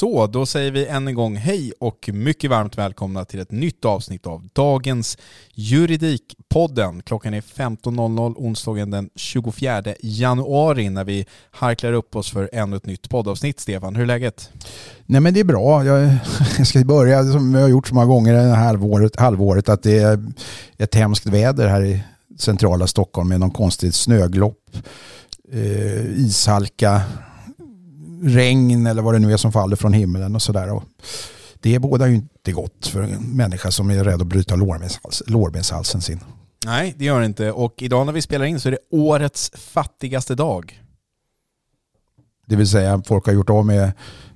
Så, då säger vi än en gång hej och mycket varmt välkomna till ett nytt avsnitt av dagens Juridikpodden. Klockan är 15.00 onsdagen den 24 januari när vi harklar upp oss för ännu ett nytt poddavsnitt. Stefan, hur är läget? Nej men det är bra. Jag, jag ska börja som jag har gjort så många gånger det här halvåret, halvåret att det är ett hemskt väder här i centrala Stockholm med någon konstigt snöglopp, eh, ishalka, regn eller vad det nu är som faller från himlen och sådär. Det bådar ju inte gott för en människa som är rädd att bryta lårbenshalsen sin. Nej, det gör det inte. Och idag när vi spelar in så är det årets fattigaste dag. Det vill säga folk har gjort av med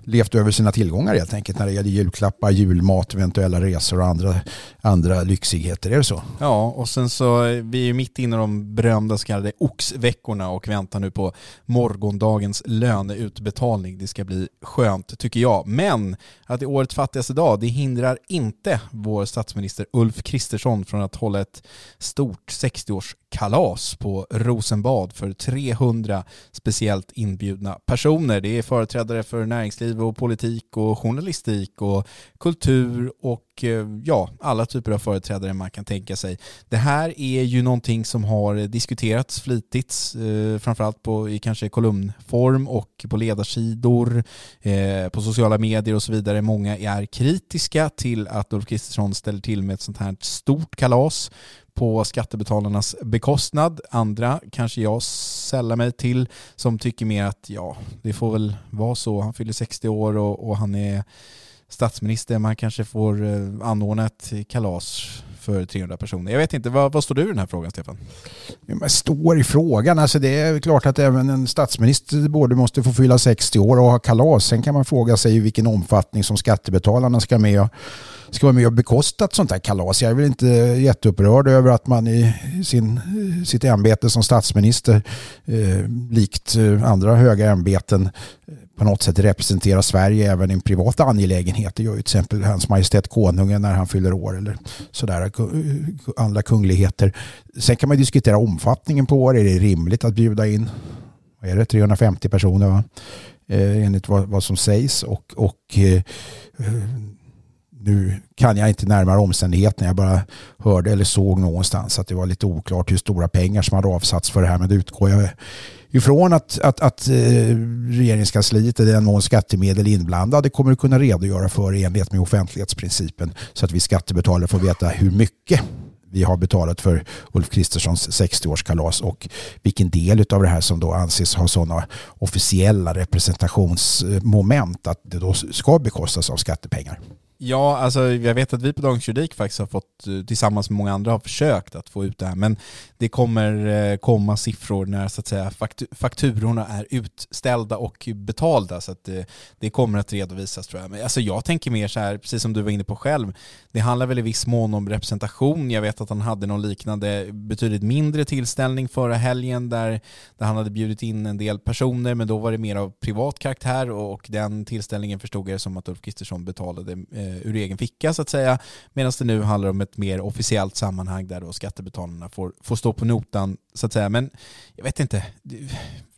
levt över sina tillgångar helt enkelt när det gäller julklappar, julmat, eventuella resor och andra, andra lyxigheter. Är det så? Ja, och sen så eh, vi är mitt inne i de berömda så kallade oxveckorna och väntar nu på morgondagens löneutbetalning. Det ska bli skönt tycker jag. Men att det är årets fattigaste dag, det hindrar inte vår statsminister Ulf Kristersson från att hålla ett stort 60-årskalas på Rosenbad för 300 speciellt inbjudna personer. Det är företrädare för näringsliv och politik och journalistik och kultur och eh, ja, alla typer av företrädare man kan tänka sig. Det här är ju någonting som har diskuterats flitigt, eh, framförallt på, i kanske kolumnform och på ledarsidor, eh, på sociala medier och så vidare. Många är kritiska till att Ulf Kristersson ställer till med ett sånt här stort kalas på skattebetalarnas bekostnad. Andra kanske jag sällar mig till som tycker mer att ja, det får väl vara så. Han fyller 60 år och, och han är statsminister. Man kanske får eh, anordna ett kalas för 300 personer. Jag vet inte, vad, vad står du i den här frågan Stefan? Jag står i frågan, alltså det är klart att även en statsminister både måste få fylla 60 år och ha kalas. Sen kan man fråga sig i vilken omfattning som skattebetalarna ska med och, ska vara med och bekosta ett sånt här kalas. Jag är väl inte jätteupprörd över att man i sin, sitt ämbete som statsminister eh, likt eh, andra höga ämbeten eh, på något sätt representera Sverige även i en privat angelägenhet. Det gör ju till exempel Hans Majestät Konungen när han fyller år eller sådär, eh, andra kungligheter. Sen kan man diskutera omfattningen på år. Är det rimligt att bjuda in vad är det, 350 personer va? Eh, enligt vad, vad som sägs och, och eh, nu kan jag inte närmare omständigheterna. Jag bara hörde eller såg någonstans att det var lite oklart hur stora pengar som hade avsatts för det här. Men det utgår jag ifrån att, att, att eh, regeringskansliet i den mån skattemedel är inblandade kommer att kunna redogöra för i enlighet med offentlighetsprincipen så att vi skattebetalare får veta hur mycket vi har betalat för Ulf Kristerssons 60-årskalas och vilken del av det här som då anses ha sådana officiella representationsmoment att det då ska bekostas av skattepengar. Ja, alltså jag vet att vi på Dagens Juridik faktiskt har fått, eh, tillsammans med många andra, har försökt att få ut det här. Men det kommer eh, komma siffror när så att säga fakturorna är utställda och betalda. Så att det, det kommer att redovisas tror jag. Men alltså jag tänker mer så här, precis som du var inne på själv, det handlar väl i viss mån om representation. Jag vet att han hade någon liknande, betydligt mindre tillställning förra helgen där, där han hade bjudit in en del personer, men då var det mer av privat karaktär och den tillställningen förstod jag det som att Ulf Kristersson betalade Eh, Eh, ur egen ficka så att säga. Medan det nu handlar om ett mer officiellt sammanhang där då skattebetalarna får, får stå på notan så att säga. Men jag vet inte, det,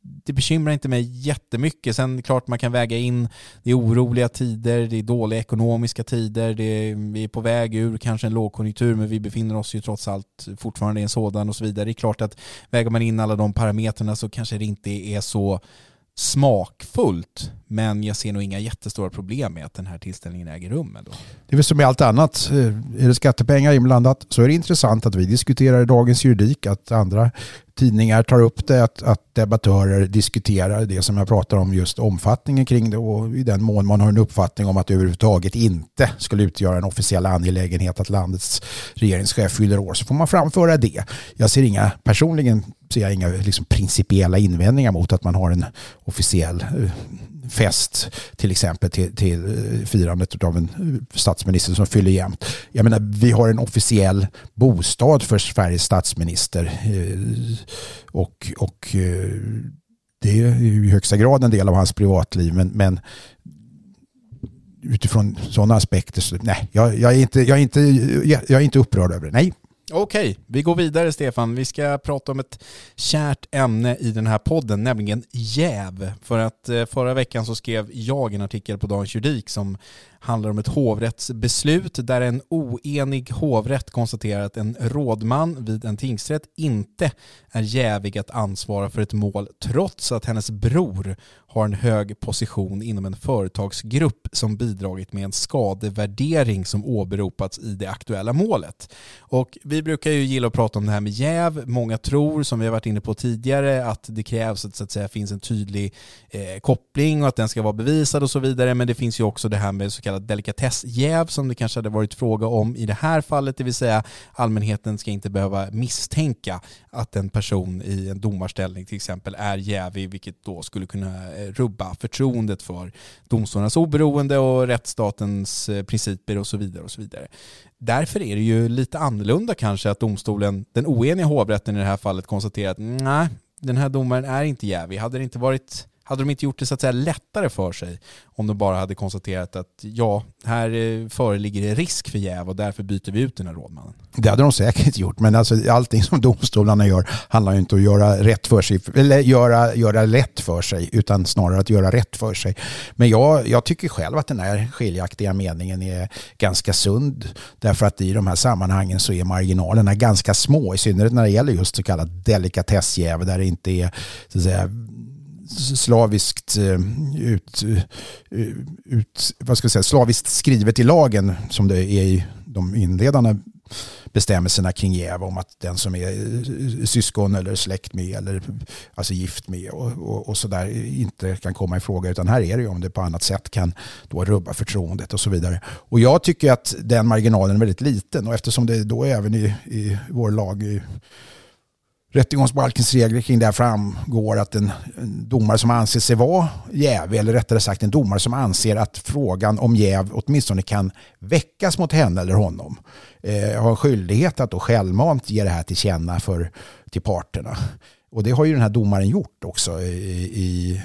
det bekymrar inte mig jättemycket. Sen klart man kan väga in, det är oroliga tider, det är dåliga ekonomiska tider, det är, vi är på väg ur kanske en lågkonjunktur men vi befinner oss ju trots allt fortfarande i en sådan och så vidare. Det är klart att väger man in alla de parametrarna så kanske det inte är så smakfullt. Men jag ser nog inga jättestora problem med att den här tillställningen äger rum. Ändå. Det är väl som med allt annat. Eh, är det skattepengar inblandat så är det intressant att vi diskuterar i Dagens Juridik, att andra tidningar tar upp det, att, att debattörer diskuterar det som jag pratar om, just omfattningen kring det och i den mån man har en uppfattning om att det överhuvudtaget inte skulle utgöra en officiell angelägenhet att landets regeringschef fyller år så får man framföra det. Jag ser inga, personligen ser jag inga liksom, principiella invändningar mot att man har en officiell eh, fest till exempel till, till eh, firandet av en eh, statsminister som fyller jämnt. Jag menar, vi har en officiell bostad för Sveriges statsminister eh, och, och det är i högsta grad en del av hans privatliv men, men utifrån sådana aspekter så nej, jag, jag, är inte, jag, är inte, jag är inte upprörd över det. Nej, Okej, vi går vidare Stefan. Vi ska prata om ett kärt ämne i den här podden, nämligen jäv. För att eh, förra veckan så skrev jag en artikel på Dagens Juridik som handlar om ett hovrättsbeslut där en oenig hovrätt konstaterar att en rådman vid en tingsrätt inte är jävig att ansvara för ett mål trots att hennes bror har en hög position inom en företagsgrupp som bidragit med en skadevärdering som åberopats i det aktuella målet. Och vi brukar ju gilla att prata om det här med jäv. Många tror, som vi har varit inne på tidigare, att det krävs att, så att säga, finns en tydlig eh, koppling och att den ska vara bevisad och så vidare. Men det finns ju också det här med så kallad delikatessjäv som det kanske hade varit fråga om i det här fallet, det vill säga allmänheten ska inte behöva misstänka att en person i en domarställning till exempel är jävig, vilket då skulle kunna eh, rubba förtroendet för domstolarnas oberoende och rättsstatens eh, principer och så vidare. och så vidare. Därför är det ju lite annorlunda kanske att domstolen, den oeniga hovrätten i det här fallet, konstaterar att nej, den här domaren är inte jävig. Hade det inte varit hade de inte gjort det så att säga lättare för sig om de bara hade konstaterat att ja, här eh, föreligger det risk för jäv och därför byter vi ut den här rådmannen? Det hade de säkert gjort, men alltså, allting som domstolarna gör handlar ju inte om att göra rätt för sig, eller göra, göra lätt för sig, utan snarare att göra rätt för sig. Men jag, jag tycker själv att den här skiljaktiga meningen är ganska sund, därför att i de här sammanhangen så är marginalerna ganska små, i synnerhet när det gäller just så kallad delikatessjäv, där det inte är så att säga, slaviskt, eh, ut, eh, ut, vad ska jag säga, slaviskt skrivet i lagen som det är i de inledande bestämmelserna kring jäv om att den som är eh, syskon eller släkt med eller alltså gift med och, och, och sådär inte kan komma i fråga utan här är det ju om det på annat sätt kan då rubba förtroendet och så vidare. Och jag tycker att den marginalen är väldigt liten och eftersom det då även i, i vår lag i, rättegångsbalkens regler kring det här framgår att en, domare som anser sig vara jävig, eller rättare sagt en domare som anser att frågan om jäv åtminstone kan väckas mot henne eller honom, eh, har skyldighet att då självmant ge det här till känna för, till parterna. Och det har ju den här domaren gjort också i, i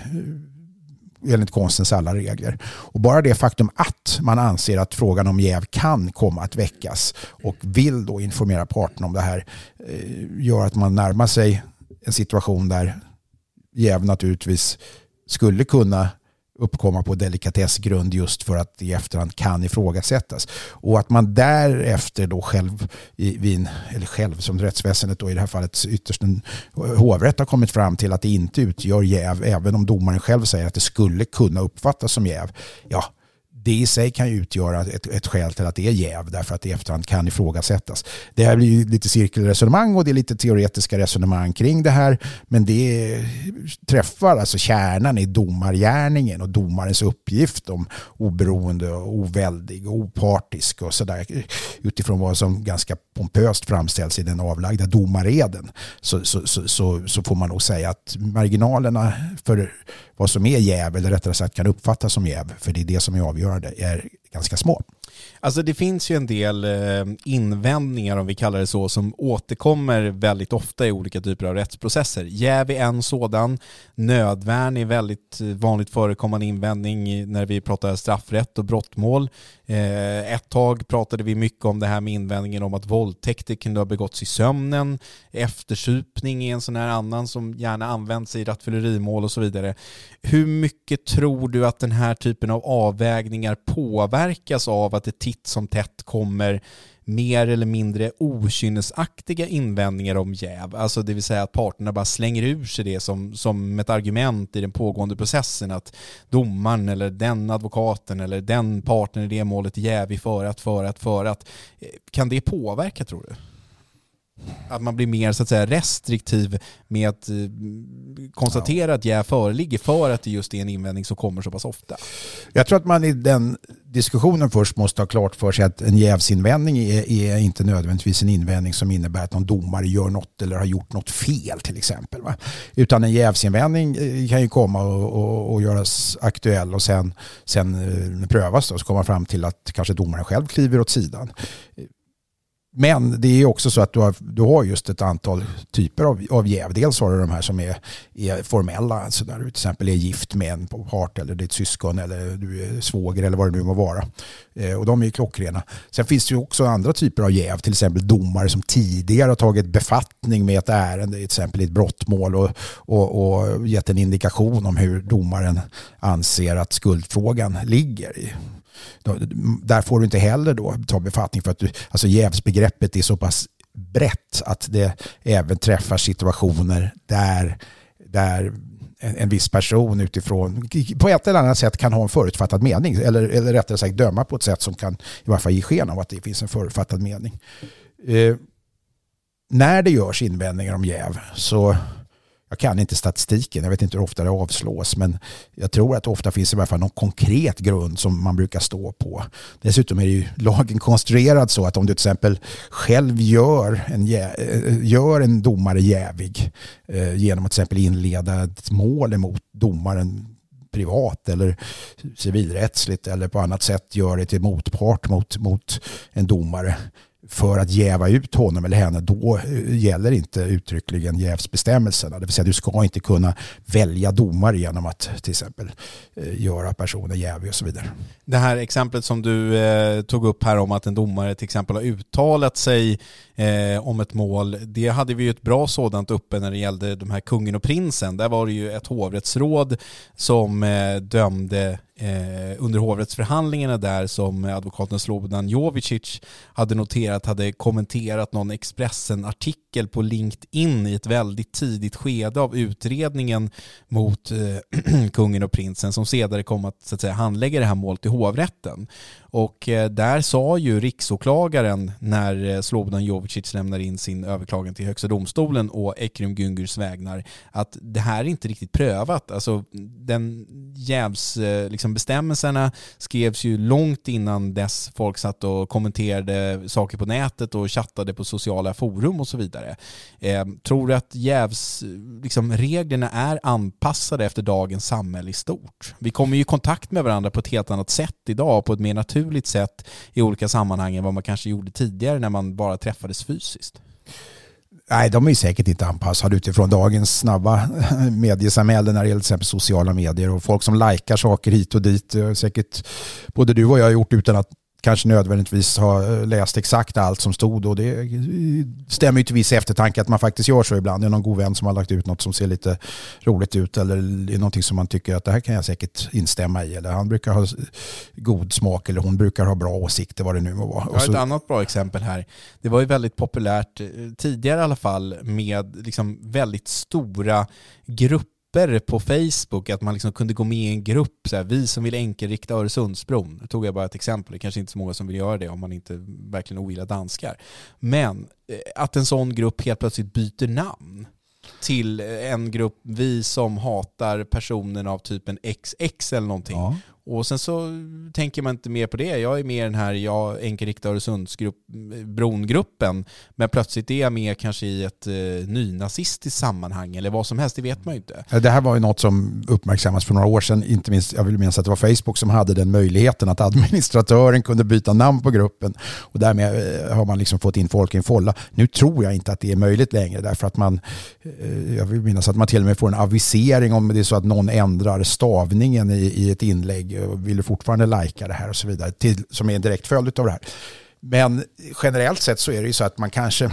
enligt konstens alla regler. Och bara det faktum att man anser att frågan om jäv kan komma att väckas och vill då informera parterna om det här eh, gör att man närmar sig en situation där jäv naturligtvis skulle kunna uppkomma på delikatessgrund just för att i efterhand kan ifrågasättas. Och att man därefter då själv, i, eller själv som rättsväsendet då i det här fallet ytterst en hovrätt har kommit fram till att det inte utgör jäv även om domaren själv säger att det skulle kunna uppfattas som jäv. Ja, det i sig kan ju utgöra ett, ett skäl till att det är jäv därför att det i efterhand kan ifrågasättas. Det här blir ju lite cirkelresonemang och det är lite teoretiska resonemang kring det här men det träffar alltså kärnan i domargärningen och domarens uppgift om oberoende och oväldig och opartisk och sådär utifrån vad som ganska pompöst framställs i den avlagda domareden så, så, så, så, så får man nog säga att marginalerna för vad som är jäv eller rättare sagt kan uppfattas som jäv för det är det som är avgörande är ganska små. Alltså det finns ju en del eh, invändningar, om vi kallar det så, som återkommer väldigt ofta i olika typer av rättsprocesser. Jäv är en sådan, nödvärn är väldigt eh, vanligt förekommande invändning när vi pratar straffrätt och brottmål. Eh, ett tag pratade vi mycket om det här med invändningen om att våldtäkter kunde ha begåtts i sömnen. Eftersupning är en sån här annan som gärna används i rattfyllerimål och så vidare. Hur mycket tror du att den här typen av avvägningar påverkas av att det titt som tätt kommer mer eller mindre okynnesaktiga invändningar om jäv. Alltså det vill säga att parterna bara slänger ur sig det som, som ett argument i den pågående processen att domaren eller den advokaten eller den parten i det målet är jävig för att, för att, för att. Eh, kan det påverka tror du? Att man blir mer så att säga restriktiv med att eh, konstatera ja. att jäv föreligger för att det just är en invändning som kommer så pass ofta. Jag tror att man i den diskussionen först måste ha klart för sig att en jävsinvändning är, är inte nödvändigtvis en invändning som innebär att någon domare gör något eller har gjort något fel till exempel. Va? Utan en jävsinvändning eh, kan ju komma och, och, och göras aktuell och sen, sen eh, prövas då, så kommer man fram till att kanske domaren själv kliver åt sidan. Men det är också så att du har, du har just ett antal typer av, av jäv. Dels har du de här som är, är formella, alltså där du till exempel är gift med en part eller ditt syskon eller du är svåger eller vad det nu må vara. Eh, och de är ju klockrena. Sen finns det ju också andra typer av jäv, till exempel domare som tidigare har tagit befattning med ett ärende, till exempel i ett brottmål och, och, och gett en indikation om hur domaren anser att skuldfrågan ligger. I där får du inte heller då ta befattning för att du, alltså jävsbegreppet är så pass brett att det även träffar situationer där, där en, en viss person utifrån på ett eller annat sätt kan ha en förutfattad mening eller, eller rättare sagt döma på ett sätt som kan i varje fall ge sken av att det finns en förutfattad mening. Eh, när det görs invändningar om jäv så jag kan inte statistiken, jag vet inte hur ofta det avslås, men jag tror att det ofta finns i alla fall någon konkret grund som man brukar stå på. Dessutom är ju lagen konstruerad så att om du till exempel själv gör en, eh, gör en domare jävig eh, genom att till exempel inleda ett mål emot domaren privat eller civilrättsligt eller på annat sätt gör det till motpart mot, mot en domare för att jäva ut honom eller henne, då eh, gäller inte uttryckligen jävsbestämmelserna. Det vill säga du ska inte kunna välja domare genom att till exempel eh, göra personen jävig och så vidare. Det här exemplet som du eh, tog upp här om att en domare till exempel har uttalat sig eh, om ett mål, det hade vi ju ett bra sådant uppe när det gällde de här kungen och prinsen. Där var det ju ett hovrättsråd som eh, dömde eh, under hovrättsförhandlingarna där som advokaten Slobodan Jovicic hade noterat hade kommenterat någon Expressen-artikel på LinkedIn i ett väldigt tidigt skede av utredningen mot eh, kungen och prinsen som senare kom att, så att säga, handlägga det här målet i hovrätten. Och eh, där sa ju riksåklagaren när eh, Slobodan Jovicic lämnar in sin överklagan till Högsta domstolen och Ekrem Güngürs vägnar att det här är inte riktigt prövat. Alltså den jävsbestämmelserna eh, liksom, skrevs ju långt innan dess folk satt och kommenterade saker på nätet och chattade på sociala forum och så vidare. Eh, tror du att jävsreglerna liksom, är anpassade efter dagens samhälle i stort? Vi kommer ju i kontakt med varandra på ett helt annat sätt idag, på ett mer naturligt naturligt sätt i olika sammanhang än vad man kanske gjorde tidigare när man bara träffades fysiskt? Nej, de är säkert inte anpassade utifrån dagens snabba mediesamhälle när det gäller till exempel sociala medier och folk som likar saker hit och dit. Eh, säkert både du och jag har gjort utan att kanske nödvändigtvis ha läst exakt allt som stod och det stämmer ju till viss eftertanke att man faktiskt gör så ibland. Det är någon god vän som har lagt ut något som ser lite roligt ut eller det är någonting som man tycker att det här kan jag säkert instämma i eller han brukar ha god smak eller hon brukar ha bra åsikter vad det nu må vara. Jag har ett annat bra exempel här. Det var ju väldigt populärt eh, tidigare i alla fall med liksom väldigt stora grupper på Facebook, att man liksom kunde gå med i en grupp, så här, vi som vill enkelrikta Öresundsbron. Nu tog jag bara ett exempel, det kanske inte är så många som vill göra det om man inte verkligen ogillar danskar. Men eh, att en sån grupp helt plötsligt byter namn till eh, en grupp, vi som hatar personen av typen XX eller någonting. Ja. Och sen så tänker man inte mer på det. Jag är med i den här jag, enkelrikta Öresundsbrongruppen. Men plötsligt är jag med kanske i ett eh, nynazistiskt sammanhang eller vad som helst, det vet man ju inte. Det här var ju något som uppmärksammas för några år sedan. Inte minst, jag vill minnas att det var Facebook som hade den möjligheten att administratören kunde byta namn på gruppen. Och därmed eh, har man liksom fått in folk i en folla. Nu tror jag inte att det är möjligt längre därför att man, eh, jag vill minnas att man till och med får en avisering om det är så att någon ändrar stavningen i, i ett inlägg Eh, vill du fortfarande lajka det här och så vidare, till, som är en direkt följd av det här. Men generellt sett så är det ju så att man kanske,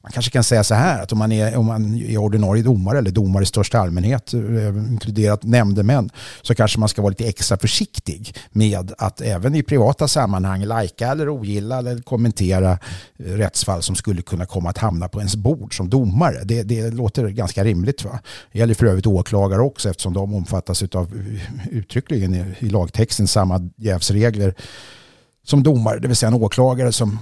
man kanske kan säga så här att om man är, om man är ordinarie domare eller domare i största allmänhet, eh, inkluderat nämndemän, så kanske man ska vara lite extra försiktig med att även i privata sammanhang lajka eller ogilla eller kommentera eh, rättsfall som skulle kunna komma att hamna på ens bord som domare. Det, det låter ganska rimligt. Va? Det gäller för övrigt åklagare också eftersom de omfattas av eh, uttryckligen i, i lagtexten samma jävsregler som domare, det vill säga en åklagare som,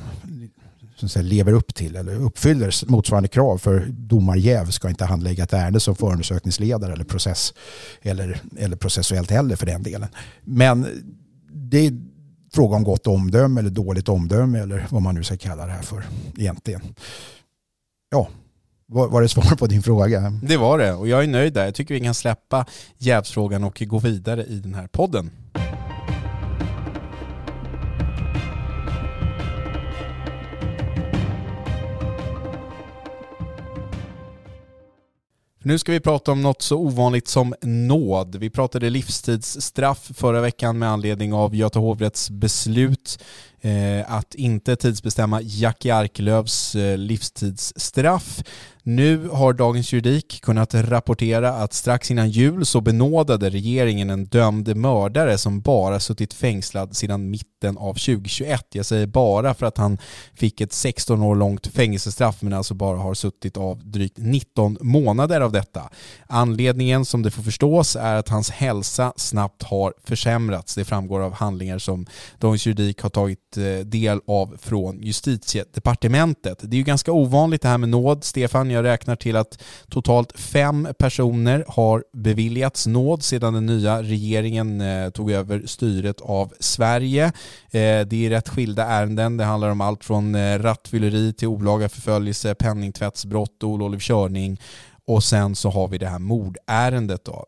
som säga, lever upp till eller uppfyller motsvarande krav för domarjäv ska inte handlägga ett ärende som förundersökningsledare eller, process, eller, eller processuellt heller för den delen. Men det är fråga om gott omdöme eller dåligt omdöme eller vad man nu ska kalla det här för egentligen. Ja, var det svar på din fråga? Det var det och jag är nöjd där. Jag tycker vi kan släppa jävsfrågan och gå vidare i den här podden. Nu ska vi prata om något så ovanligt som nåd. Vi pratade livstidsstraff förra veckan med anledning av Göta hovrätts beslut eh, att inte tidsbestämma Jackie Arklövs eh, livstidsstraff. Nu har Dagens Juridik kunnat rapportera att strax innan jul så benådade regeringen en dömd mördare som bara suttit fängslad sedan mitten av 2021. Jag säger bara för att han fick ett 16 år långt fängelsestraff men alltså bara har suttit av drygt 19 månader av detta. Anledningen som det får förstås är att hans hälsa snabbt har försämrats. Det framgår av handlingar som Dagens Juridik har tagit eh, del av från justitiedepartementet. Det är ju ganska ovanligt det här med nåd, Stefan. Jag räknar till att totalt fem personer har beviljats nåd sedan den nya regeringen eh, tog över styret av Sverige. Eh, det är rätt skilda ärenden. Det handlar om allt från eh, rattfylleri till olaga förföljelse, penningtvättsbrott, olovlig körning och sen så har vi det här mordärendet. Då.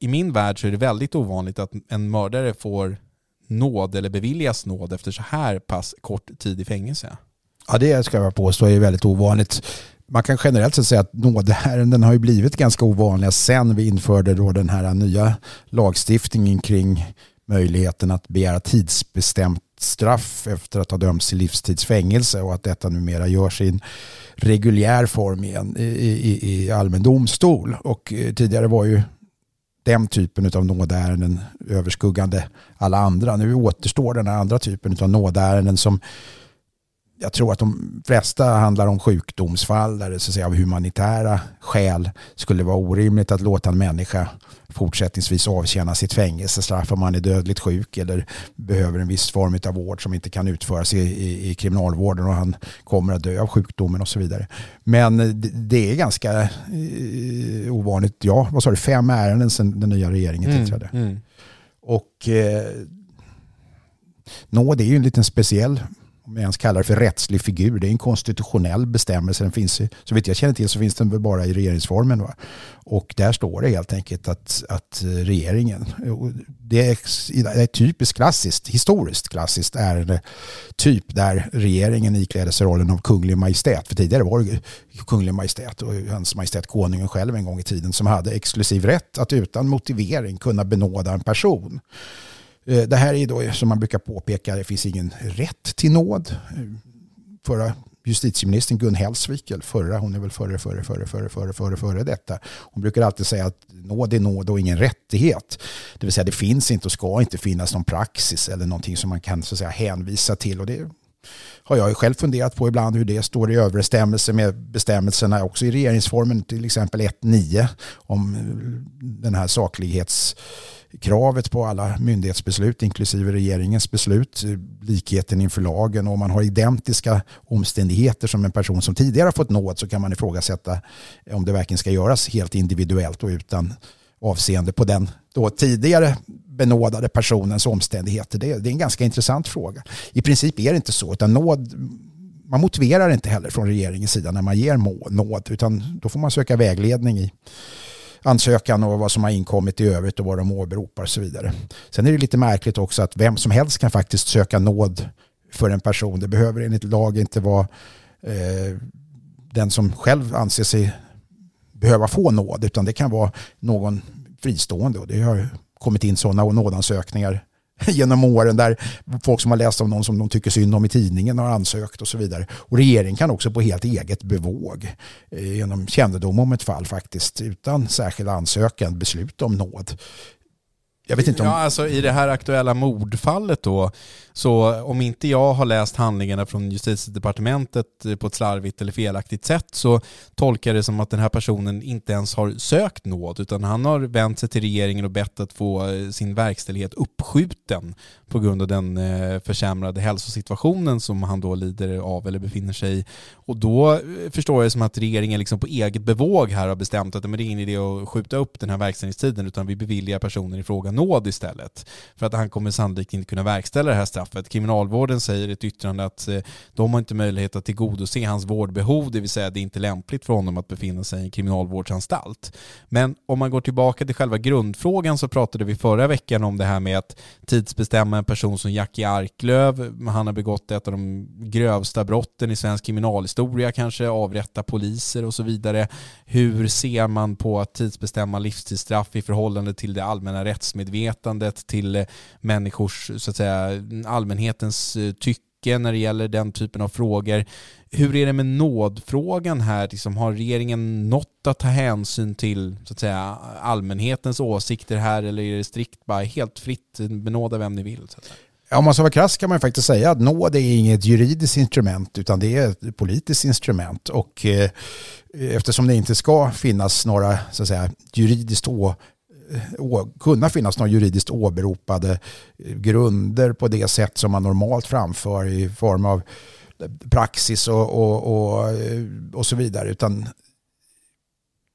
I min värld så är det väldigt ovanligt att en mördare får nåd eller beviljas nåd efter så här pass kort tid i fängelse. Ja, det ska jag påstå är väldigt ovanligt man kan generellt sett säga att nådeärenden har ju blivit ganska ovanliga sen vi införde då den här nya lagstiftningen kring möjligheten att begära tidsbestämt straff efter att ha dömts till livstidsfängelse och att detta numera görs i en reguljär form igen i, i, i allmän domstol. Och eh, tidigare var ju den typen av nådeärenden överskuggande alla andra. Nu återstår den här andra typen av nådeärenden som jag tror att de flesta handlar om sjukdomsfall där det så att säga, av humanitära skäl skulle vara orimligt att låta en människa fortsättningsvis avtjäna sitt fängelsestraff om man är dödligt sjuk eller behöver en viss form av vård som inte kan utföras i, i, i kriminalvården och han kommer att dö av sjukdomen och så vidare. Men det, det är ganska eh, ovanligt. Ja, vad sa du? Fem ärenden sedan den nya regeringen mm, tillträdde. Mm. Och eh, nåd är ju en liten speciell om jag ens kallar det för rättslig figur. Det är en konstitutionell bestämmelse. Den finns, så vitt jag känner till så finns den bara i regeringsformen. Va? Och där står det helt enkelt att, att eh, regeringen, det är, ett typiskt klassiskt, historiskt klassiskt ärende, typ där regeringen ikläder sig rollen av kunglig majestät. För tidigare var det kunglig majestät och hans majestät konungen själv en gång i tiden som hade exklusiv rätt att utan motivering kunna benåda en person Eh, det här är då som man brukar påpeka, det finns ingen rätt till nåd. Eh, förra justitieministern Gun Hellsvik, eller förra, hon är väl före, före, före, före, före, före, före detta. Hon brukar alltid säga att nåd är nåd och ingen rättighet. Det vill säga det finns inte och ska inte finnas någon praxis eller någonting som man kan så att säga, hänvisa till. Och det har jag själv funderat på ibland hur det står i överensstämmelse med bestämmelserna också i regeringsformen, till exempel 1.9 om den här saklighets kravet på alla myndighetsbeslut inklusive regeringens beslut, eh, likheten inför lagen och om man har identiska omständigheter som en person som tidigare har fått nåd så kan man ifrågasätta om det verkligen ska göras helt individuellt och utan avseende på den då tidigare benådade personens omständigheter. Det är, det är en ganska intressant fråga. I princip är det inte så, utan nåd man motiverar inte heller från regeringens sida när man ger nåd, utan då får man söka vägledning i ansökan och vad som har inkommit i övrigt och vad de åberopar och så vidare. Sen är det lite märkligt också att vem som helst kan faktiskt söka nåd för en person. Det behöver enligt lag inte vara eh, den som själv anser sig behöva få nåd utan det kan vara någon fristående och det har kommit in sådana nådansökningar genom åren där folk som har läst om någon som de tycker synd om i tidningen har ansökt och så vidare. Och regeringen kan också på helt eget bevåg eh, genom kännedom om ett fall faktiskt utan särskild ansökan besluta om nåd. Jag vet inte om... Ja, alltså i det här aktuella mordfallet då, så om inte jag har läst handlingarna från justitiedepartementet eh, på ett slarvigt eller felaktigt sätt så tolkar jag det som att den här personen inte ens har sökt nåd utan han har vänt sig till regeringen och bett att få eh, sin verkställighet uppskjuten på grund av den eh, försämrade hälsosituationen som han då lider av eller befinner sig i. Och då förstår jag det som att regeringen liksom på eget bevåg här har bestämt att det är ingen idé att skjuta upp den här verkställighetstiden utan vi beviljar personen i fråga nåd istället. För att han kommer sannolikt inte kunna verkställa det här straffet. Kriminalvården säger i ett yttrande att eh, de har inte möjlighet att tillgodose hans vårdbehov, det vill säga det är inte lämpligt för honom att befinna sig i en kriminalvårdsanstalt. Men om man går tillbaka till själva grundfrågan så pratade vi förra veckan om det här med att tidsbestämma en person som Jackie Arklöv, han har begått ett av de grövsta brotten i svensk kriminalhistoria, kanske avrätta poliser och så vidare. Hur ser man på att tidsbestämma livstidsstraff i förhållande till det allmänna rättsmedvetandet, till eh, människors så att säga allmänhetens eh, tycke när det gäller den typen av frågor. Hur är det med nådfrågan här? Liksom, har regeringen något att ta hänsyn till så att säga, allmänhetens åsikter här eller är det strikt bara helt fritt eh, benåda vem ni vill? Så att säga? Om man ska vara krass kan man faktiskt säga att nåd är inget juridiskt instrument utan det är ett politiskt instrument. Och eh, eftersom det inte ska finnas några så att säga, juridiskt Eh, kunna finnas några juridiskt åberopade eh, grunder på det sätt som man normalt framför i form av eh, praxis och, och, och, och så vidare. Utan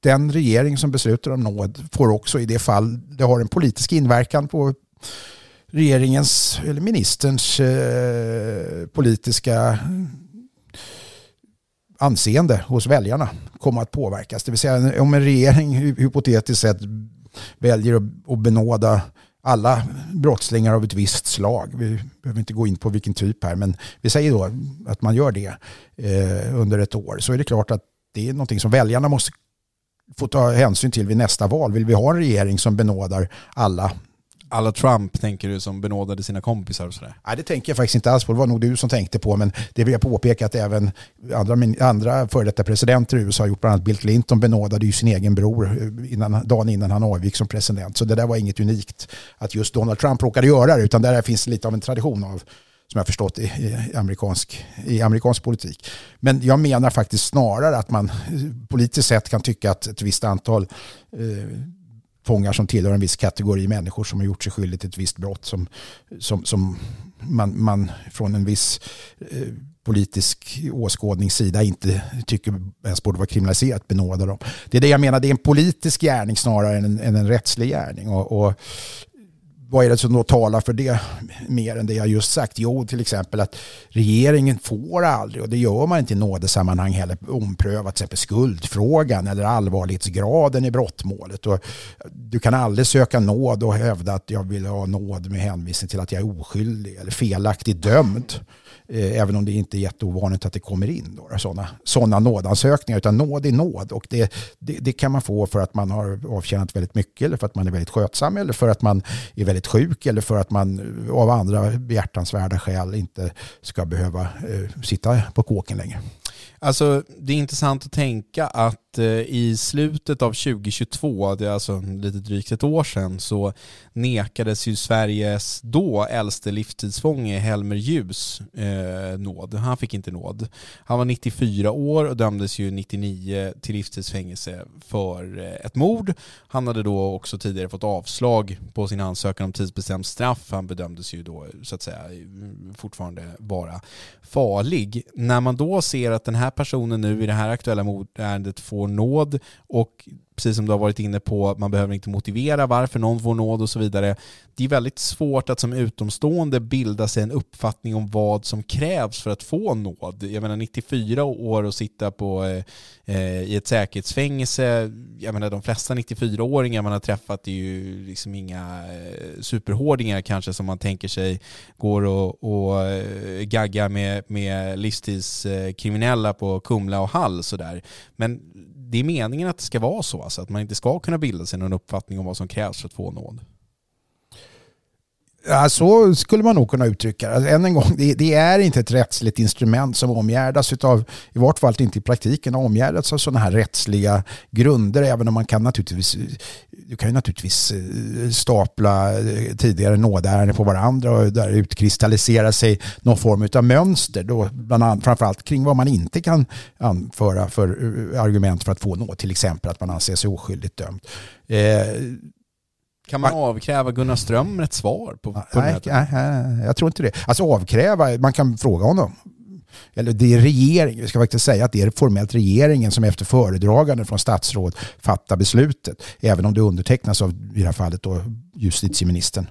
den regering som beslutar om nåd får också i det fall det har en politisk inverkan på regeringens eller ministerns eh, politiska anseende hos väljarna komma att påverkas. Det vill säga om en regering hypotetiskt sett väljer att benåda alla brottslingar av ett visst slag. Vi behöver inte gå in på vilken typ här, men vi säger då att man gör det eh, under ett år. Så är det klart att det är någonting som väljarna måste få ta hänsyn till vid nästa val. Vill vi ha en regering som benådar alla alla Trump tänker du som benådade sina kompisar och sådär? Nej, det tänker jag faktiskt inte alls på. Det var nog du som tänkte på, men det vill jag påpeka att även andra, andra före detta presidenter i USA har gjort. Bland annat Bill Clinton benådade ju sin egen bror eh, innan, dagen innan han avgick som president. Så det där var inget unikt att just Donald Trump råkade göra det, utan där finns lite av en tradition av som jag förstått i, i, amerikansk, i amerikansk politik. Men jag menar faktiskt snarare att man eh, politiskt sett kan tycka att ett visst antal eh, fångar som tillhör en viss kategori människor som har gjort sig skyldig till ett visst brott som, som, som man, man från en viss eh, politisk åskådningssida inte tycker ens borde vara kriminaliserat benåda dem. Det är det jag menar, det är en politisk gärning snarare än en, än en rättslig gärning. Och, och vad är det som då talar för det mer än det jag just sagt? Jo, till exempel att regeringen får aldrig, och det gör man inte i nådesammanhang heller, ompröva till exempel skuldfrågan eller allvarlighetsgraden i brottmålet. Och du kan aldrig söka nåd och hävda att jag vill ha nåd med hänvisning till att jag är oskyldig eller felaktigt dömd. Eh, även om det inte är jätteovanligt att det kommer in sådana såna nådansökningar. Utan nåd är nåd och det, det, det, kan man få för att man har avtjänat väldigt mycket eller för att man är väldigt skötsam eller för att man är väldigt väldigt sjuk eller för att man av andra behjärtansvärda skäl inte ska behöva eh, sitta på kåken längre. Alltså det är intressant att tänka att Eh, i slutet av 2022, det är alltså lite drygt ett år sedan, så nekades ju Sveriges då äldste livstidsfånge Helmer Ljus eh, nåd. Han fick inte nåd. Han var 94 år och dömdes ju 99 till livstidsfängelse för eh, ett mord. Han hade då också tidigare fått avslag på sin ansökan om tidsbestämt straff. Han bedömdes ju då så att säga fortfarande vara farlig. När man då ser att den här personen nu i det här aktuella mordärendet får nåd och precis som du har varit inne på, man behöver inte motivera varför någon får nåd och så vidare. Det är väldigt svårt att som utomstående bilda sig en uppfattning om vad som krävs för att få nåd. Jag menar 94 år och sitta på, eh, eh, i ett säkerhetsfängelse, jag menar de flesta 94-åringar man har träffat är ju liksom inga eh, superhårdingar kanske som man tänker sig går och, och eh, gaggar med, med livstidskriminella på Kumla och Hall sådär. Men det är meningen att det ska vara så, alltså, att man inte ska kunna bilda sig någon uppfattning om vad som krävs för att få nåd. Ja, så skulle man nog kunna uttrycka det. Alltså, än en gång, det, det, är inte ett rättsligt instrument som omgärdas av, i vart fall inte i praktiken, omgärdas av sådana här rättsliga grunder, även om man kan naturligtvis, du kan ju naturligtvis eh, stapla eh, tidigare nådärenden på varandra och där utkristallisera sig någon form av mönster, då bland annat, framförallt kring vad man inte kan anföra för eh, argument för att få nåd, till exempel att man anser sig oskyldigt dömd. Eh, kan man avkräva Gunnar Ström ett svar på, på nej, nej, nej, jag tror inte det. Alltså avkräva, man kan fråga honom. Eller det är regeringen, vi ska faktiskt säga att det är formellt regeringen som efter föredragande från statsråd fattar beslutet. Även om det undertecknas av, i det här fallet, då, justitieministern.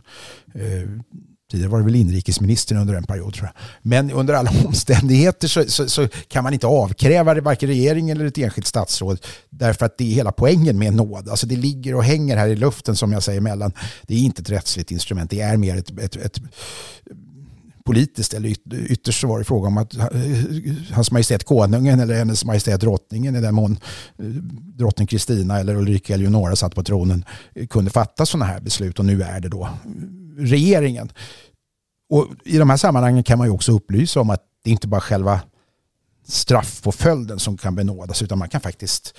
Tidigare var det väl inrikesministern under en period tror jag. Men under alla omständigheter så, så, så, kan man inte avkräva det varken regeringen eller ett enskilt statsråd därför att det är hela poängen med nåd. Alltså det ligger och hänger här i luften som jag säger mellan. Det är inte ett rättsligt instrument, det är mer ett, ett, ett politiskt eller ytterst så var det fråga om att eh, hans majestät konungen eller hennes majestät drottningen i den mån eh, drottning Kristina eller Ulrika Eleonora satt på tronen eh, kunde fatta sådana här beslut och nu är det då regeringen. Och I de här sammanhangen kan man ju också upplysa om att det inte bara själva straffpåföljden som kan benådas utan man kan faktiskt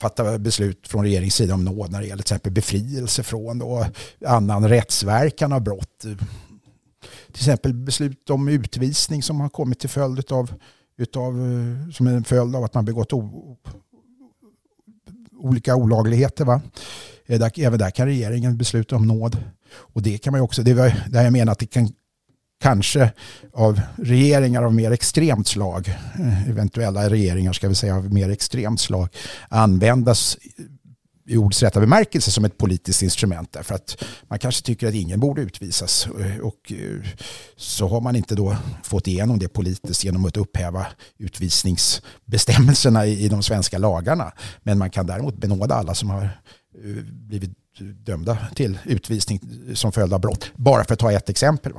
fatta beslut från regeringens sida om nåd när det gäller till exempel befrielse från då, annan rättsverkan av brott. Till exempel beslut om utvisning som har kommit till följd av, utav, som en följd av att man begått o, olika olagligheter. Va? Eh, även där kan regeringen besluta om nåd. Och det kan man också, det är där jag menar att det kan kanske av regeringar av mer extremt slag, eh, eventuella regeringar ska vi säga av mer extremt slag, användas i ordets rätta bemärkelse som ett politiskt instrument därför att man kanske tycker att ingen borde utvisas eh, och så har man inte då fått igenom det politiskt genom att upphäva utvisningsbestämmelserna i de svenska lagarna. Men man kan däremot benåda alla som har Eh, blivit dömda till utvisning som följd av brott. Bara för att ta ett exempel.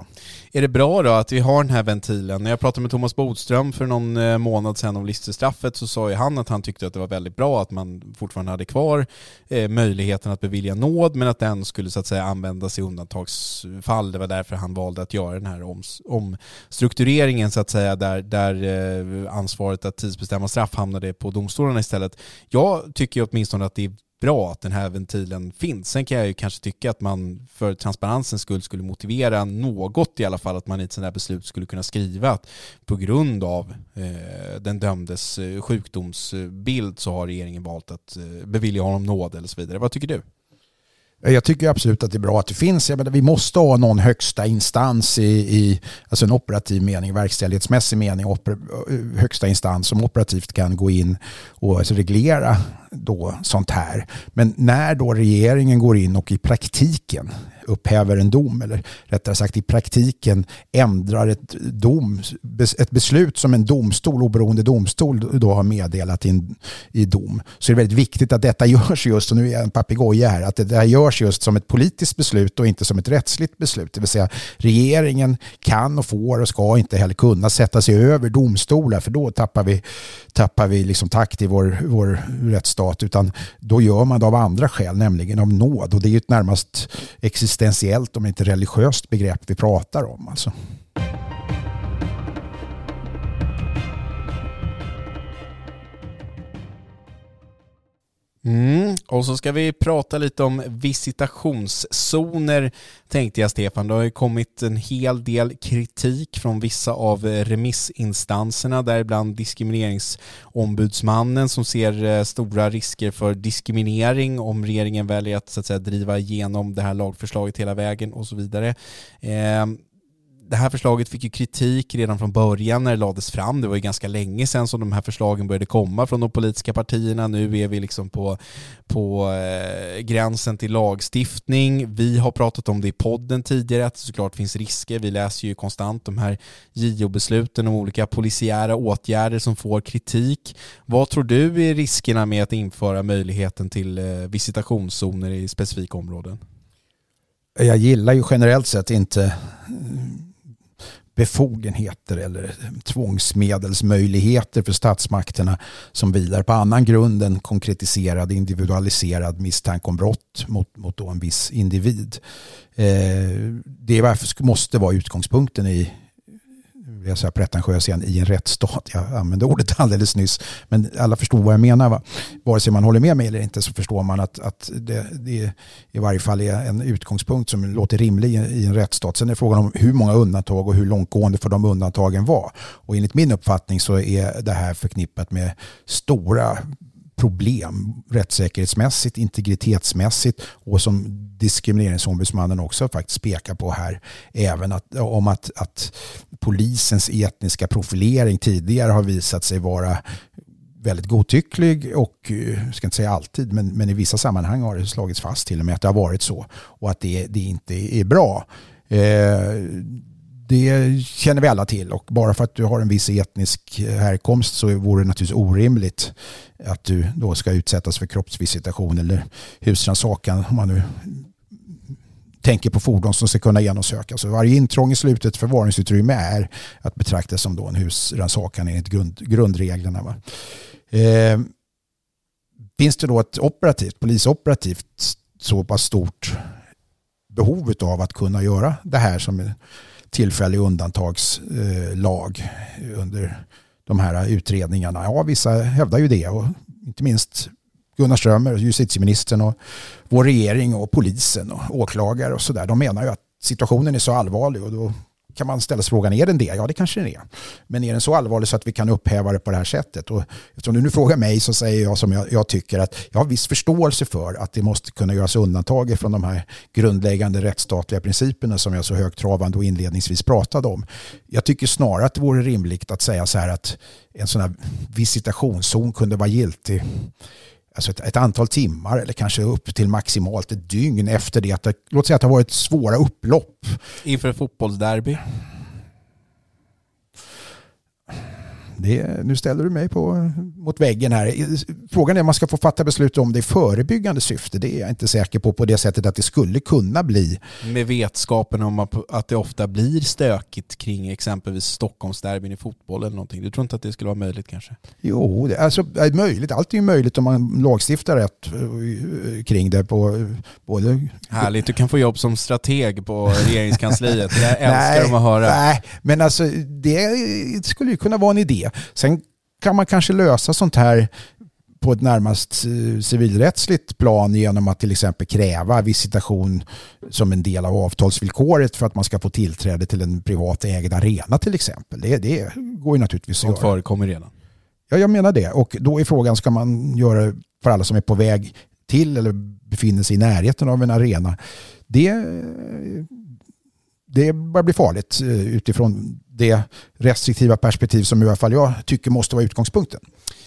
Är det bra då att vi har den här ventilen? När jag pratade med Thomas Bodström för någon eh, månad sedan om livstidsstraffet så sa ju han att han tyckte att det var väldigt bra att man fortfarande hade kvar eh, möjligheten att bevilja nåd men att den skulle så att säga användas i undantagsfall. Det var därför han valde att göra den här omstruktureringen så att säga där, där ansvaret att tidsbestämma straff hamnade på domstolarna istället. Jag tycker åtminstone att det är bra att den här ventilen finns. Sen kan jag ju kanske tycka att man för transparensens skull skulle motivera något i alla fall att man i ett sådant här beslut skulle kunna skriva att på grund av eh, den dömdes eh, sjukdomsbild så har regeringen valt att eh, bevilja honom nåd eller så vidare. Vad tycker du? Jag tycker absolut att det är bra att det finns. Jag menar, vi måste ha någon högsta instans i, i alltså en operativ mening, verkställighetsmässig mening, oper, högsta instans som operativt kan gå in och alltså reglera då sånt här. Men när då regeringen går in och i praktiken upphäver en dom eller rättare sagt i praktiken ändrar ett, dom, ett beslut som en domstol, oberoende domstol då har meddelat i, i dom så är det väldigt viktigt att detta görs just, och nu är jag en papegoja här, att det här görs just som ett politiskt beslut och inte som ett rättsligt beslut. Det vill säga regeringen kan och får och ska inte heller kunna sätta sig över domstolar för då tappar vi, tappar vi liksom takt i vår, vår rättsstat utan då gör man det av andra skäl, nämligen av nåd och det är ju ett närmast existerande existentiellt om inte religiöst begrepp vi pratar om. Alltså. Mm. Och så ska vi prata lite om visitationszoner tänkte jag Stefan. Det har ju kommit en hel del kritik från vissa av remissinstanserna, däribland diskrimineringsombudsmannen som ser eh, stora risker för diskriminering om regeringen väljer att, så att säga, driva igenom det här lagförslaget hela vägen och så vidare. Eh, det här förslaget fick ju kritik redan från början när det lades fram. Det var ju ganska länge sedan som de här förslagen började komma från de politiska partierna. Nu är vi liksom på, på eh, gränsen till lagstiftning. Vi har pratat om det i podden tidigare, att det såklart finns risker. Vi läser ju konstant de här JO-besluten om olika polisiära åtgärder som får kritik. Vad tror du är riskerna med att införa möjligheten till eh, visitationszoner i specifika områden? Jag gillar ju generellt sett inte befogenheter eller tvångsmedelsmöjligheter för statsmakterna som vilar på annan grund än konkretiserad individualiserad misstanke om brott mot, mot en viss individ. Eh, det måste vara utgångspunkten i jag säga pretentiös igen, i en rättsstat. Jag använde ordet alldeles nyss. Men alla förstår vad jag menar. Va? Vare sig man håller med mig eller inte så förstår man att, att det, det i varje fall är en utgångspunkt som låter rimlig i en rättsstat. Sen är frågan om hur många undantag och hur långtgående får de undantagen vara. Och enligt min uppfattning så är det här förknippat med stora problem rättssäkerhetsmässigt, integritetsmässigt och som diskrimineringsombudsmannen också faktiskt pekar på här även att, om att, att polisens etniska profilering tidigare har visat sig vara väldigt godtycklig och, jag ska inte säga alltid, men, men i vissa sammanhang har det slagits fast till och med att det har varit så och att det, det inte är bra. Eh, det känner vi alla till och bara för att du har en viss etnisk eh, härkomst så vore det naturligtvis orimligt att du då ska utsättas för kroppsvisitation eller husrannsakan om man nu tänker på fordon som ska kunna genomsökas. Så varje intrång i slutet förvaringsutrymme är att betrakta som då en husrannsakan enligt grund, grundreglerna. Va? Eh, finns det då ett operativt, polisoperativt så pass stort behov av att kunna göra det här som tillfällig undantagslag under de här utredningarna. Ja, vissa hävdar ju det och inte minst Gunnar Strömmer, justitieministern och vår regering och polisen och åklagare och sådär. De menar ju att situationen är så allvarlig och då kan man ställa sig frågan, är den det? Ja, det kanske den är. Men är den så allvarlig så att vi kan upphäva det på det här sättet? Och eftersom du nu frågar mig så säger jag som jag, jag, tycker att jag har viss förståelse för att det måste kunna göras undantag från de här grundläggande rättsstatliga principerna som jag så högtravande och inledningsvis pratade om. Jag tycker snarare att det vore rimligt att säga så här att en sån här visitationszon kunde vara giltig alltså ett, ett, antal timmar eller kanske upp till maximalt ett dygn efter det att det, låt säga att det har varit svåra upplopp. Inför ett fotbollsderby? Det, nu ställer du mig på, mot väggen här. Frågan är om man ska få fatta beslut om det i förebyggande syfte. Det är jag inte säker på på det sättet att det skulle kunna bli. Med vetskapen om att det ofta blir stökigt kring exempelvis Stockholmsderbyn i fotboll eller någonting. Du tror inte att det skulle vara möjligt kanske? Jo, det, alltså, är möjligt. Allt är ju möjligt om man lagstiftar rätt eh, kring det. På, både... Härligt, du kan få jobb som strateg på regeringskansliet. Jag älskar nej, dem att höra. Nej, men alltså det skulle ju kunna vara en idé. Sen kan man kanske lösa sånt här på ett närmast eh, civilrättsligt plan genom att till exempel kräva visitation som en del av avtalsvillkoret för att man ska få tillträde till en privat ägd arena till exempel. Det, det går ju naturligtvis att göra. Sånt förekommer redan. Ja, jag menar det. Och då är frågan, ska man göra det för alla som är på väg till eller befinner sig i närheten av en arena? Det, det börjar bli farligt eh, utifrån det restriktiva perspektiv som i alla fall jag tycker måste vara utgångspunkten.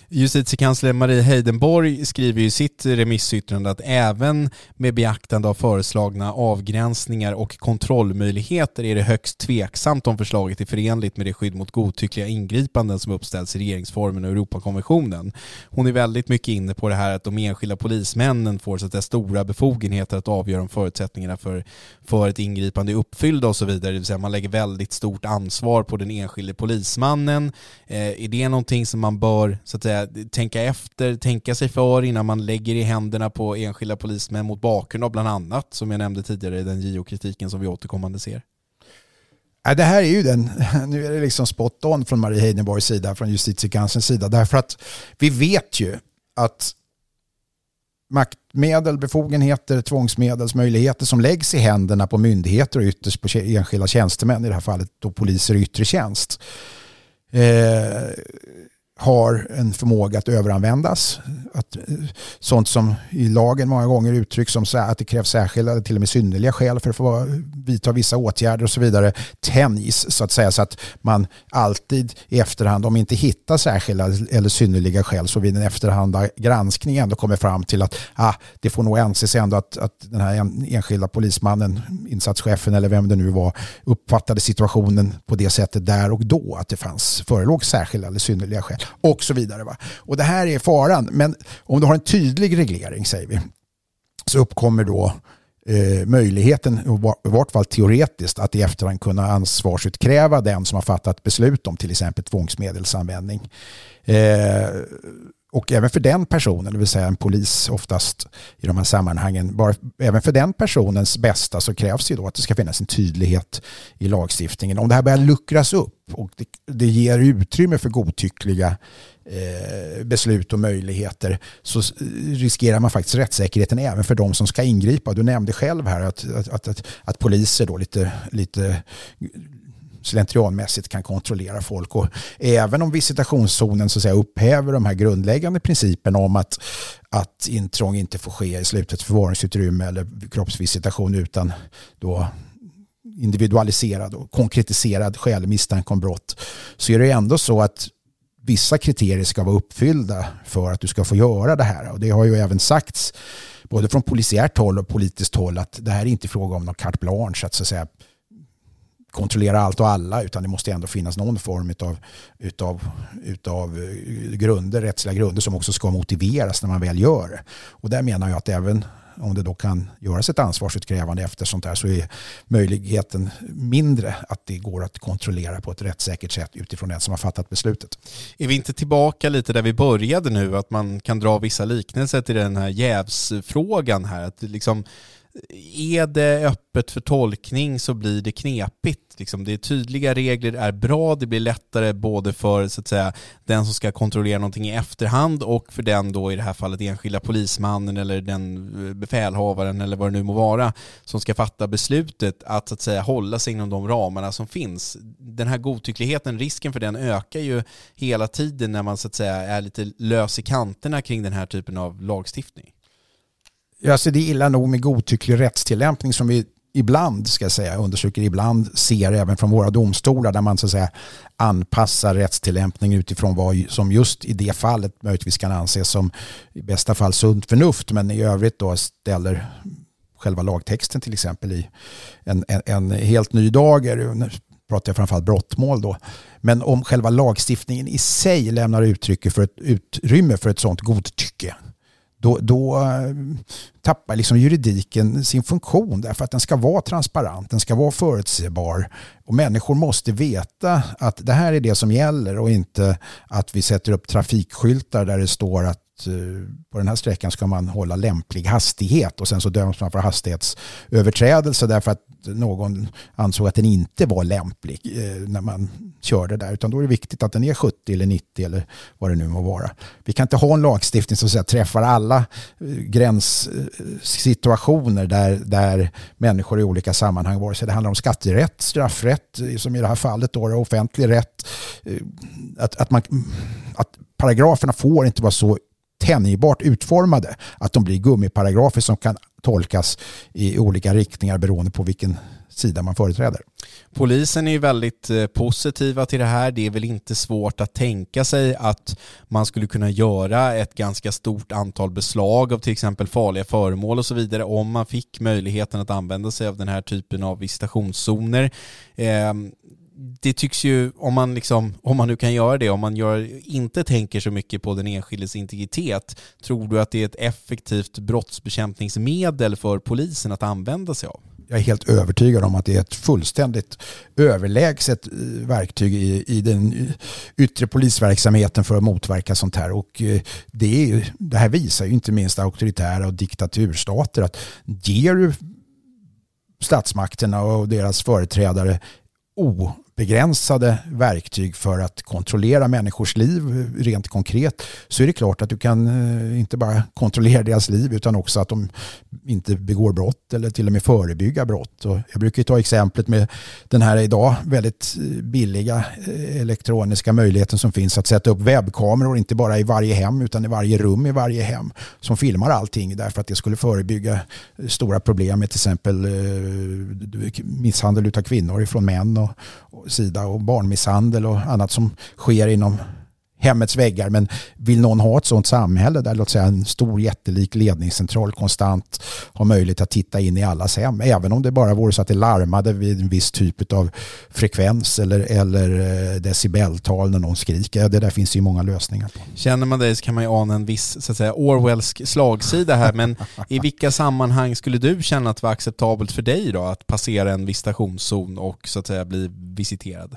Justitiekansler Marie Heidenborg skriver i sitt remissyttrande att även med beaktande av föreslagna avgränsningar och kontrollmöjligheter är det högst tveksamt om förslaget är förenligt med det skydd mot godtyckliga ingripanden som uppställs i regeringsformen och Europakonventionen. Hon är väldigt mycket inne på det här att de enskilda polismännen får så att stora befogenheter att avgöra om förutsättningarna för, för ett ingripande är uppfyllda och så vidare. Det vill säga man lägger väldigt stort ansvar på den enskilde polismannen. Eh, är det någonting som man bör så att säga, tänka efter, tänka sig för innan man lägger i händerna på enskilda polismän mot bakgrund av bland annat, som jag nämnde tidigare, den JO-kritiken som vi återkommande ser? det här är ju den, nu är det liksom spot on från Marie Heidenborgs sida, från justitiekanslerns sida, därför att vi vet ju att maktmedel, befogenheter, tvångsmedelsmöjligheter som läggs i händerna på myndigheter och ytterst på enskilda tjänstemän, i det här fallet då poliser i yttre tjänst, eh, har en förmåga att överanvändas. Att, eh, sånt som i lagen många gånger uttrycks som att det krävs särskilda eller till och med synnerliga skäl för att få vidta vissa åtgärder och så vidare tänjs så att säga så att man alltid i efterhand, om inte hittar särskilda eller synnerliga skäl så vid en efterhanda granskning ändå kommer fram till att ah, det får nog anses ändå att, att den här enskilda polismannen, insatschefen eller vem det nu var uppfattade situationen på det sättet där och då att det fanns förelåg särskilda eller synnerliga skäl och så vidare. Va? Och det här är faran. Men om du har en tydlig reglering, säger vi, så uppkommer då eh, möjligheten, i vart fall teoretiskt, att i efterhand kunna ansvarsutkräva den som har fattat beslut om till exempel tvångsmedelsanvändning. Eh, och även för den personen, det vill säga en polis oftast i de här sammanhangen, bara, även för den personens bästa så krävs det då att det ska finnas en tydlighet i lagstiftningen. Om det här börjar luckras upp och det, det ger utrymme för godtyckliga eh, beslut och möjligheter så riskerar man faktiskt rättssäkerheten även för de som ska ingripa. Du nämnde själv här att, att, att, att poliser då lite, lite slentrianmässigt kan kontrollera folk. Och även om visitationszonen så att säga, upphäver de här grundläggande principerna om att, att intrång inte får ske i slutet förvaringsutrymme eller kroppsvisitation utan då individualiserad och konkretiserad skälig misstanke om brott så är det ändå så att vissa kriterier ska vara uppfyllda för att du ska få göra det här. Och det har ju även sagts både från polisiärt håll och politiskt håll att det här är inte fråga om någon carte blanche att, så att säga, kontrollera allt och alla utan det måste ändå finnas någon form utav, utav, utav eh, grunder, rättsliga grunder som också ska motiveras när man väl gör det. Och där menar jag att även om det då kan göras ett ansvarsutkrävande efter sånt här så är möjligheten mindre att det går att kontrollera på ett rättssäkert sätt utifrån den som har fattat beslutet. Är vi inte tillbaka lite där vi började nu, att man kan dra vissa liknelser till den här jävsfrågan här, att liksom är det öppet för tolkning så blir det knepigt. Liksom det är tydliga regler är bra, det blir lättare både för så att säga, den som ska kontrollera någonting i efterhand och för den då i det här fallet enskilda polismannen eller den eh, befälhavaren eller vad det nu må vara som ska fatta beslutet att så att säga hålla sig inom de ramarna som finns. Den här godtyckligheten, risken för den ökar ju hela tiden när man så att säga är lite lös i kanterna kring den här typen av lagstiftning. Alltså det är illa nog med godtycklig rättstillämpning som vi ibland, ska jag säga, undersöker ibland ser även från våra domstolar där man så att säga anpassar rättstillämpning utifrån vad som just i det fallet möjligtvis kan anses som i bästa fall sunt förnuft men i övrigt då ställer själva lagtexten till exempel i en, en, en helt ny dager. Nu pratar jag framförallt brottmål då. Men om själva lagstiftningen i sig lämnar för ett utrymme för ett sådant godtycke då, då eh, tappar liksom juridiken sin funktion därför att den ska vara transparent, den ska vara förutsägbar. Och människor måste veta att det här är det som gäller och inte att vi sätter upp trafikskyltar där det står att just eh, på den här sträckan ska man hålla lämplig hastighet och sen så döms man för hastighetsöverträdelse därför att någon ansåg att den inte var lämplig eh, när man körde där utan då är det viktigt att den är 70 eller 90 eller vad det nu må vara. Vi kan inte ha en lagstiftning som så träffar alla eh, gränssituationer där, där människor i olika sammanhang, vare sig det handlar om skatterätt, straffrätt, som i det här fallet då, offentlig rätt, att, att, man, att paragraferna får inte vara så tänjbart utformade att de blir gummiparagrafer som kan tolkas i olika riktningar beroende på vilken sida man företräder. Polisen är ju väldigt eh, positiva till det här. Det är väl inte svårt att tänka sig att man skulle kunna göra ett ganska stort antal beslag av till exempel farliga föremål och så vidare om man fick möjligheten att använda sig av den här typen av visitationszoner. Ehm, det tycks ju, om man, liksom, om man nu kan göra det, om man gör, inte tänker så mycket på den enskildes integritet, tror du att det är ett effektivt brottsbekämpningsmedel för polisen att använda sig av? jag är helt övertygad om att det är ett fullständigt överlägset eh, verktyg i, i den yttre polisverksamheten för att motverka sånt här. Och eh, det, är, det här visar ju inte minst auktoritära och diktaturstater att ger du statsmakterna och deras företrädare begränsade verktyg för att kontrollera människors liv rent konkret så är det klart att du kan eh, inte bara kontrollera deras liv utan också att de inte begår brott eller till och med förebygga brott. Och jag brukar ta exemplet med den här idag väldigt eh, billiga eh, elektroniska möjligheten som finns att sätta upp webbkameror inte bara i varje hem utan i varje rum i varje hem som filmar allting därför att det skulle förebygga stora problem med till exempel misshandel av kvinnor ifrån män och, sida och barnmisshandel och annat som sker inom hemmets väggar. Men vill någon ha ett sådant samhälle där låt säga en stor jättelik ledningscentral konstant har möjlighet att titta in i allas hem. Även om det bara vore så att det larmade vid en viss typ av frekvens eller, eller eh, decibeltal när någon skriker. Det där finns ju många lösningar på. Känner man dig så kan man ju ana en viss så att säga, Orwellsk slagsida här. Men i vilka sammanhang skulle du känna att det var acceptabelt för dig då att passera en visitationszon och så att säga bli visiterad?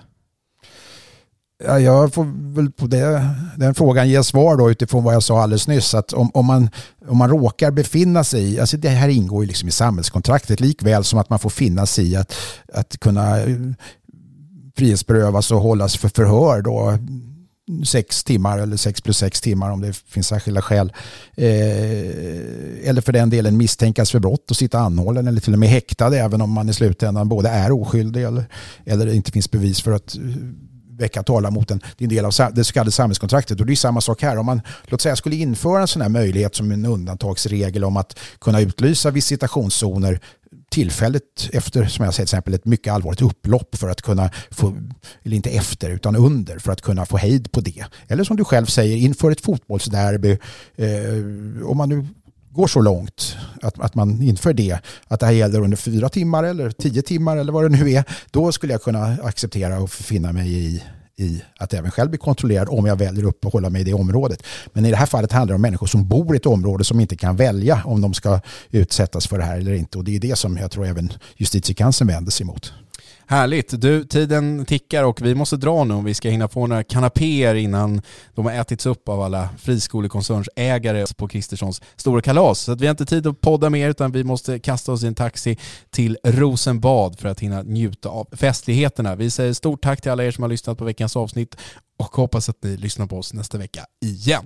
Ja, jag får väl på det, den frågan ge svar då utifrån vad jag sa alldeles nyss. Att om, om, man, om man råkar befinna sig i, alltså det här ingår ju liksom i samhällskontraktet likväl som att man får finna sig i att, att kunna eh, frihetsberövas och hållas för förhör då sex timmar eller sex plus sex timmar om det finns särskilda skäl. Eh, eller för den delen misstänkas för brott och sitta anhållen eller till och med häktad även om man i slutändan både är oskyldig eller, eller det inte finns bevis för att eh, väcka talar mot en, det är en del av det så kallade samhällskontraktet. Och det är samma sak här. Om man låt säga skulle införa en sån här möjlighet som en undantagsregel om att kunna utlysa visitationszoner tillfälligt efter, som jag säger, till exempel ett mycket allvarligt upplopp för att kunna få, eller inte efter utan under, för att kunna få hejd på det. Eller som du själv säger, inför ett fotbollsderby, eh, om man nu går så långt att, att man inför det, att det här gäller under fyra timmar eller tio timmar eller vad det nu är, då skulle jag kunna acceptera och finna mig i, i att även själv bli kontrollerad om jag väljer att uppehålla mig i det området. Men i det här fallet handlar det om människor som bor i ett område som inte kan välja om de ska utsättas för det här eller inte. Och det är det som jag tror även justitiekanslern vänder sig emot. Härligt. Du, tiden tickar och vi måste dra nu om vi ska hinna få några kanapéer innan de har ätits upp av alla friskolekoncernsägare på Kristerssons stora kalas. Så vi har inte tid att podda mer utan vi måste kasta oss i en taxi till Rosenbad för att hinna njuta av festligheterna. Vi säger stort tack till alla er som har lyssnat på veckans avsnitt och hoppas att ni lyssnar på oss nästa vecka igen.